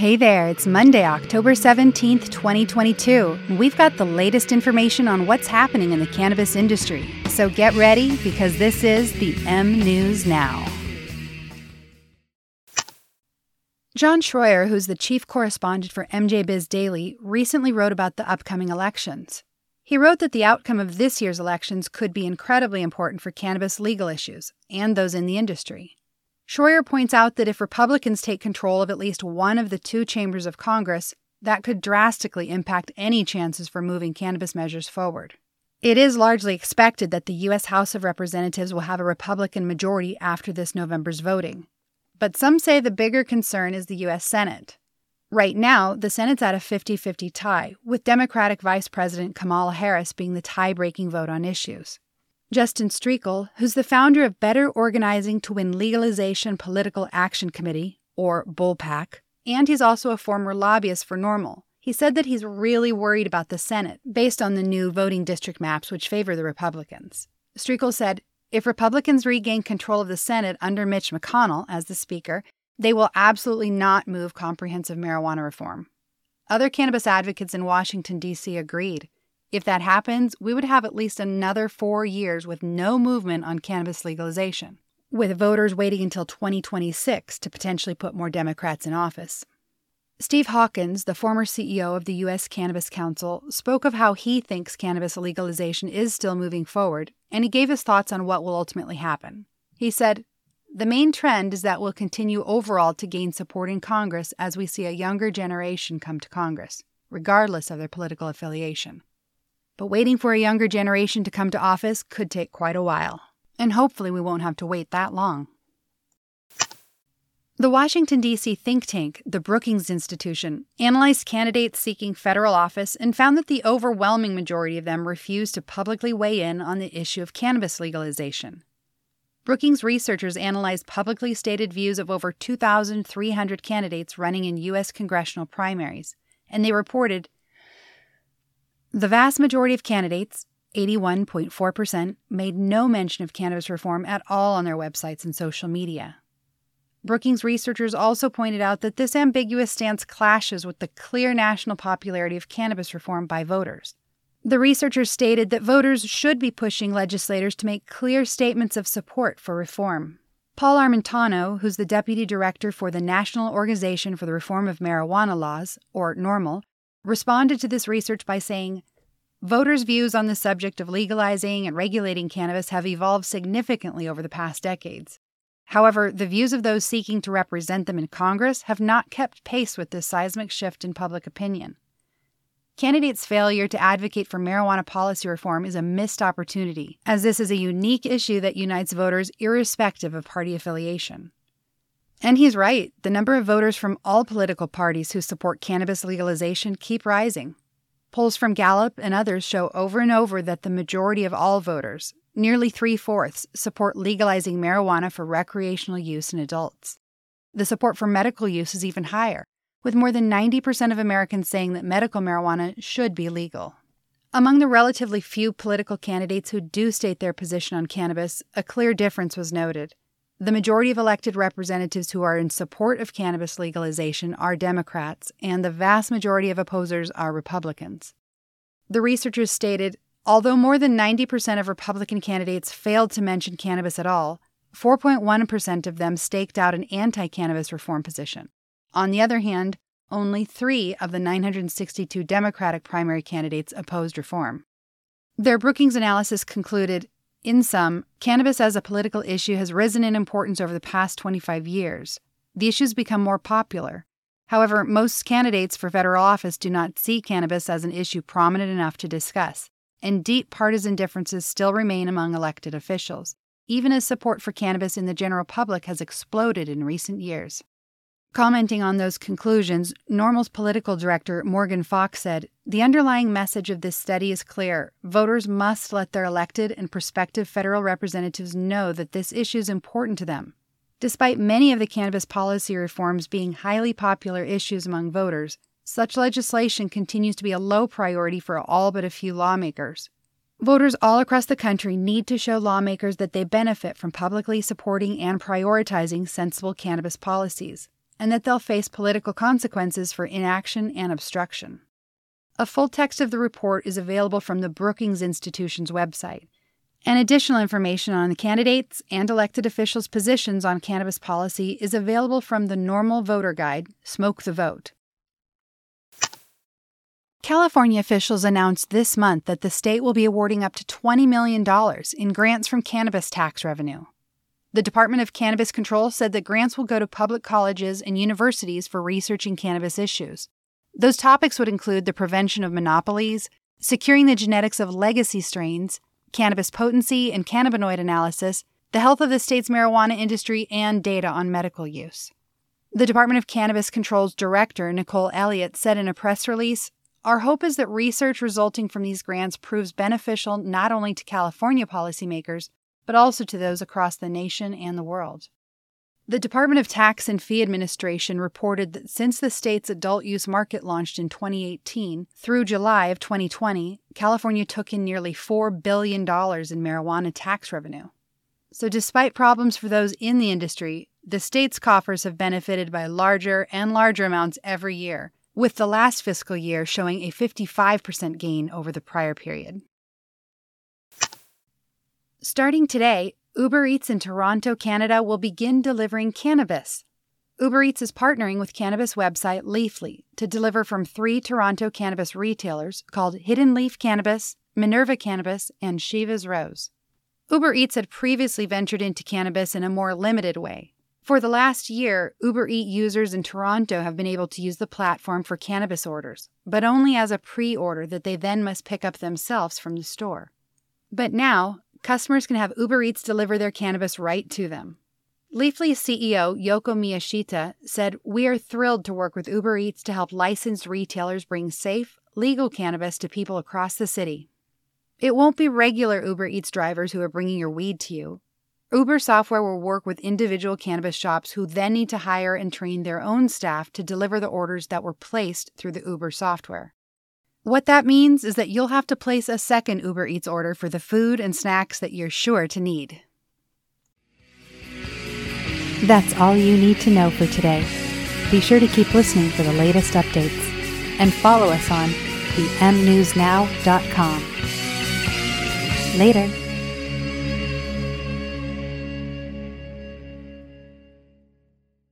Hey there, it's Monday, October 17th, 2022, and we've got the latest information on what's happening in the cannabis industry. So get ready because this is the M News Now. John Schroyer, who's the chief correspondent for MJ Biz Daily, recently wrote about the upcoming elections. He wrote that the outcome of this year's elections could be incredibly important for cannabis legal issues and those in the industry. Schroyer points out that if Republicans take control of at least one of the two chambers of Congress, that could drastically impact any chances for moving cannabis measures forward. It is largely expected that the U.S. House of Representatives will have a Republican majority after this November's voting. But some say the bigger concern is the U.S. Senate. Right now, the Senate's at a 50 50 tie, with Democratic Vice President Kamala Harris being the tie breaking vote on issues. Justin Strekal, who's the founder of Better Organizing to Win Legalization Political Action Committee, or BOWL PAC, and he's also a former lobbyist for NORML. He said that he's really worried about the Senate based on the new voting district maps which favor the Republicans. Strekal said, if Republicans regain control of the Senate under Mitch McConnell as the Speaker, they will absolutely not move comprehensive marijuana reform. Other cannabis advocates in Washington, D.C. agreed. If that happens, we would have at least another four years with no movement on cannabis legalization, with voters waiting until 2026 to potentially put more Democrats in office. Steve Hawkins, the former CEO of the U.S. Cannabis Council, spoke of how he thinks cannabis legalization is still moving forward, and he gave his thoughts on what will ultimately happen. He said, The main trend is that we'll continue overall to gain support in Congress as we see a younger generation come to Congress, regardless of their political affiliation. But waiting for a younger generation to come to office could take quite a while. And hopefully, we won't have to wait that long. The Washington, D.C. think tank, the Brookings Institution, analyzed candidates seeking federal office and found that the overwhelming majority of them refused to publicly weigh in on the issue of cannabis legalization. Brookings researchers analyzed publicly stated views of over 2,300 candidates running in U.S. congressional primaries, and they reported the vast majority of candidates, 81.4%, made no mention of cannabis reform at all on their websites and social media. Brookings researchers also pointed out that this ambiguous stance clashes with the clear national popularity of cannabis reform by voters. The researchers stated that voters should be pushing legislators to make clear statements of support for reform. Paul Armentano, who's the deputy director for the National Organization for the Reform of Marijuana Laws, or NORML, responded to this research by saying Voters' views on the subject of legalizing and regulating cannabis have evolved significantly over the past decades. However, the views of those seeking to represent them in Congress have not kept pace with this seismic shift in public opinion. Candidates' failure to advocate for marijuana policy reform is a missed opportunity, as this is a unique issue that unites voters irrespective of party affiliation. And he's right. The number of voters from all political parties who support cannabis legalization keep rising. Polls from Gallup and others show over and over that the majority of all voters, nearly three fourths, support legalizing marijuana for recreational use in adults. The support for medical use is even higher, with more than 90% of Americans saying that medical marijuana should be legal. Among the relatively few political candidates who do state their position on cannabis, a clear difference was noted. The majority of elected representatives who are in support of cannabis legalization are Democrats, and the vast majority of opposers are Republicans. The researchers stated although more than 90% of Republican candidates failed to mention cannabis at all, 4.1% of them staked out an anti cannabis reform position. On the other hand, only three of the 962 Democratic primary candidates opposed reform. Their Brookings analysis concluded in sum, cannabis as a political issue has risen in importance over the past 25 years. The issue's become more popular. However, most candidates for federal office do not see cannabis as an issue prominent enough to discuss, and deep partisan differences still remain among elected officials, even as support for cannabis in the general public has exploded in recent years. Commenting on those conclusions, NORML's political director, Morgan Fox, said The underlying message of this study is clear. Voters must let their elected and prospective federal representatives know that this issue is important to them. Despite many of the cannabis policy reforms being highly popular issues among voters, such legislation continues to be a low priority for all but a few lawmakers. Voters all across the country need to show lawmakers that they benefit from publicly supporting and prioritizing sensible cannabis policies and that they'll face political consequences for inaction and obstruction. A full text of the report is available from the Brookings Institution's website. And additional information on the candidates and elected officials' positions on cannabis policy is available from the NORML Voter Guide, Smoke the Vote. California officials announced this month that the state will be awarding up to $20 million in grants from cannabis tax revenue. The Department of Cannabis Control said that grants will go to public colleges and universities for researching cannabis issues. Those topics would include the prevention of monopolies, securing the genetics of legacy strains, cannabis potency and cannabinoid analysis, the health of the state's marijuana industry, and data on medical use. The Department of Cannabis Control's director, Nicole Elliott, said in a press release Our hope is that research resulting from these grants proves beneficial not only to California policymakers, but also to those across the nation and the world. The Department of Tax and Fee Administration reported that since the state's adult use market launched in 2018 through July of 2020, California took in nearly $4 billion in marijuana tax revenue. So, despite problems for those in the industry, the state's coffers have benefited by larger and larger amounts every year, with the last fiscal year showing a 55% gain over the prior period. Starting today, Uber Eats in Toronto, Canada will begin delivering cannabis. Uber Eats is partnering with cannabis website Leafly to deliver from three Toronto cannabis retailers called Hidden Leaf Cannabis, Minerva Cannabis, and Shiva's Rose. Uber Eats had previously ventured into cannabis in a more limited way. For the last year, Uber Eats users in Toronto have been able to use the platform for cannabis orders, but only as a pre order that they then must pick up themselves from the store. But now, customers can have Uber Eats deliver their cannabis right to them. Leafly CEO, Yoko Miyashita, said, We are thrilled to work with Uber Eats to help licensed retailers bring safe, legal cannabis to people across the city. It won't be regular Uber Eats drivers who are bringing your weed to you. Uber software will work with individual cannabis shops who then need to hire and train their own staff to deliver the orders that were placed through the Uber software. What that means is that you'll have to place a second Uber Eats order for the food and snacks that you're sure to need. That's all you need to know for today. Be sure to keep listening for the latest updates and follow us on the mnewsnow.com. Later.